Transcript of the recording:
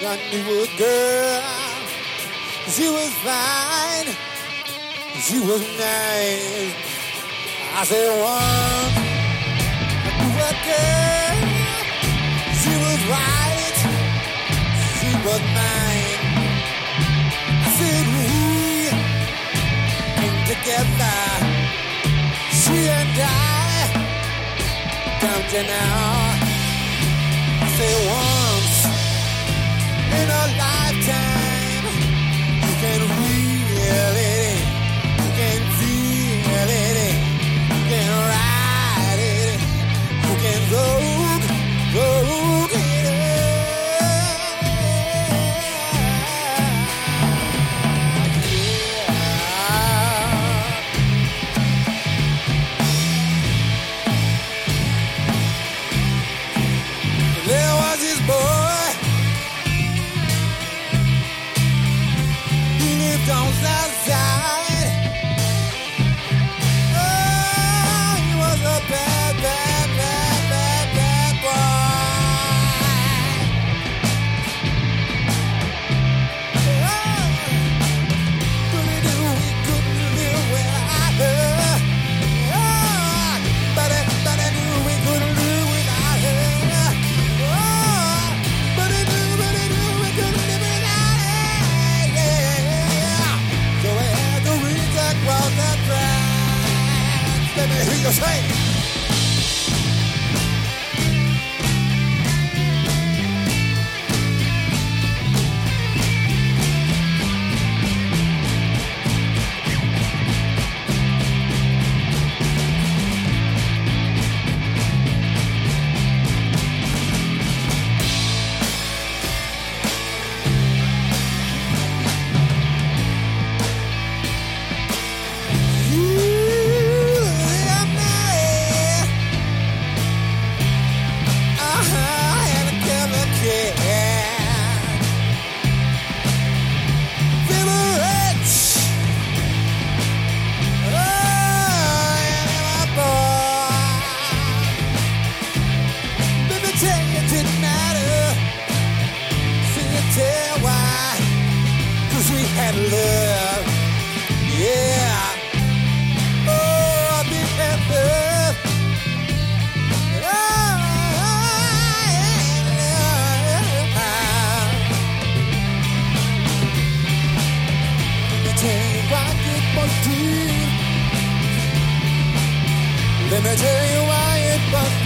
I knew a girl. She was fine. She was nice. I said "One." I knew a girl. She was right. She was mine. I said we came together. She and I. Don't you? I said "One." in a lie. Rico Saint. Let me tell you why it was